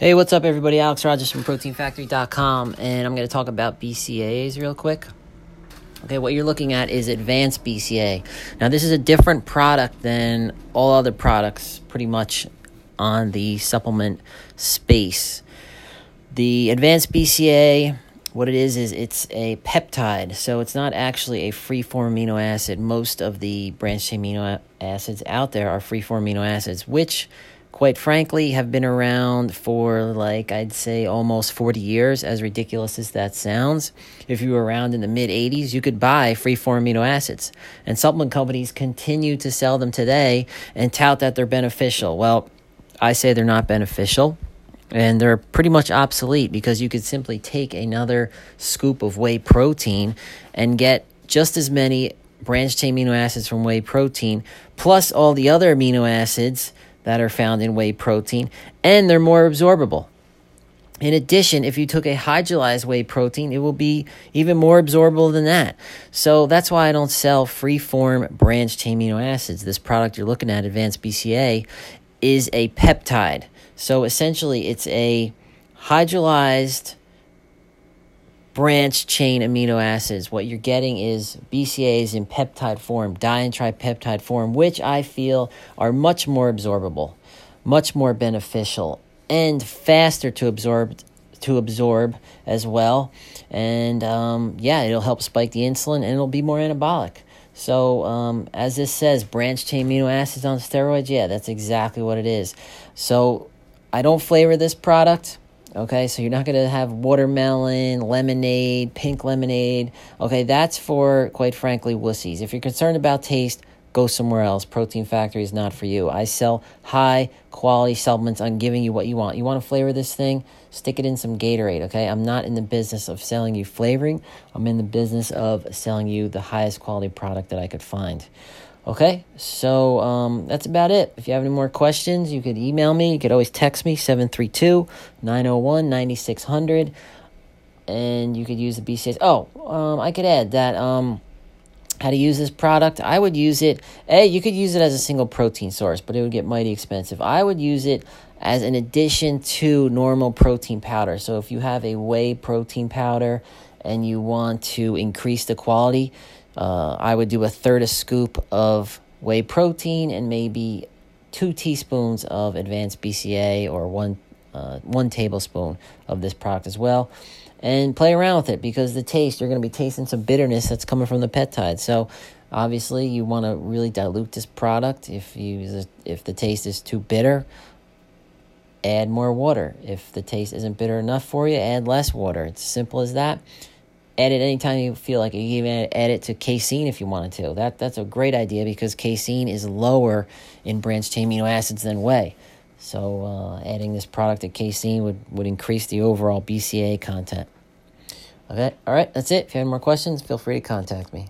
Hey, what's up, everybody? Alex Rogers from ProteinFactory.com, and I'm going to talk about BCAAs real quick. Okay, what you're looking at is advanced BCA. Now, this is a different product than all other products, pretty much on the supplement space. The advanced BCA, what it is, is it's a peptide, so it's not actually a free form amino acid. Most of the branched amino acids out there are free form amino acids, which quite frankly, have been around for like I'd say almost 40 years, as ridiculous as that sounds. If you were around in the mid 80s, you could buy free form amino acids. And supplement companies continue to sell them today and tout that they're beneficial. Well, I say they're not beneficial. And they're pretty much obsolete because you could simply take another scoop of whey protein and get just as many branched chain amino acids from whey protein, plus all the other amino acids that are found in whey protein, and they're more absorbable. In addition, if you took a hydrolyzed whey protein, it will be even more absorbable than that. So that's why I don't sell free form branched amino acids. This product you're looking at, Advanced BCA, is a peptide. So essentially, it's a hydrolyzed branched chain amino acids. What you're getting is BCAAs in peptide form, di and tripeptide form, which I feel are much more absorbable, much more beneficial, and faster to absorb to absorb as well. And um, yeah, it'll help spike the insulin and it'll be more anabolic. So, um, as this says, branched chain amino acids on steroids, yeah, that's exactly what it is. So, I don't flavor this product. Okay, so you're not going to have watermelon, lemonade, pink lemonade. Okay, that's for, quite frankly, wussies. If you're concerned about taste, go somewhere else. Protein Factory is not for you. I sell high quality supplements. I'm giving you what you want. You want to flavor this thing? Stick it in some Gatorade, okay? I'm not in the business of selling you flavoring. I'm in the business of selling you the highest quality product that I could find. Okay, so um, that's about it. If you have any more questions, you could email me. You could always text me, 732 901 9600. And you could use the BCS. Oh, um, I could add that um, how to use this product. I would use it, A, you could use it as a single protein source, but it would get mighty expensive. I would use it as an addition to normal protein powder. So if you have a whey protein powder and you want to increase the quality, uh, I would do a third a scoop of whey protein and maybe two teaspoons of advanced BCA or one uh, one tablespoon of this product as well, and play around with it because the taste you're going to be tasting some bitterness that's coming from the peptide. So obviously you want to really dilute this product. If you if the taste is too bitter, add more water. If the taste isn't bitter enough for you, add less water. It's simple as that add it anytime you feel like you even add it to casein if you wanted to. That that's a great idea because casein is lower in branched chain amino acids than whey. So uh, adding this product to casein would, would increase the overall BCA content. Okay, all right, that's it. If you have more questions, feel free to contact me.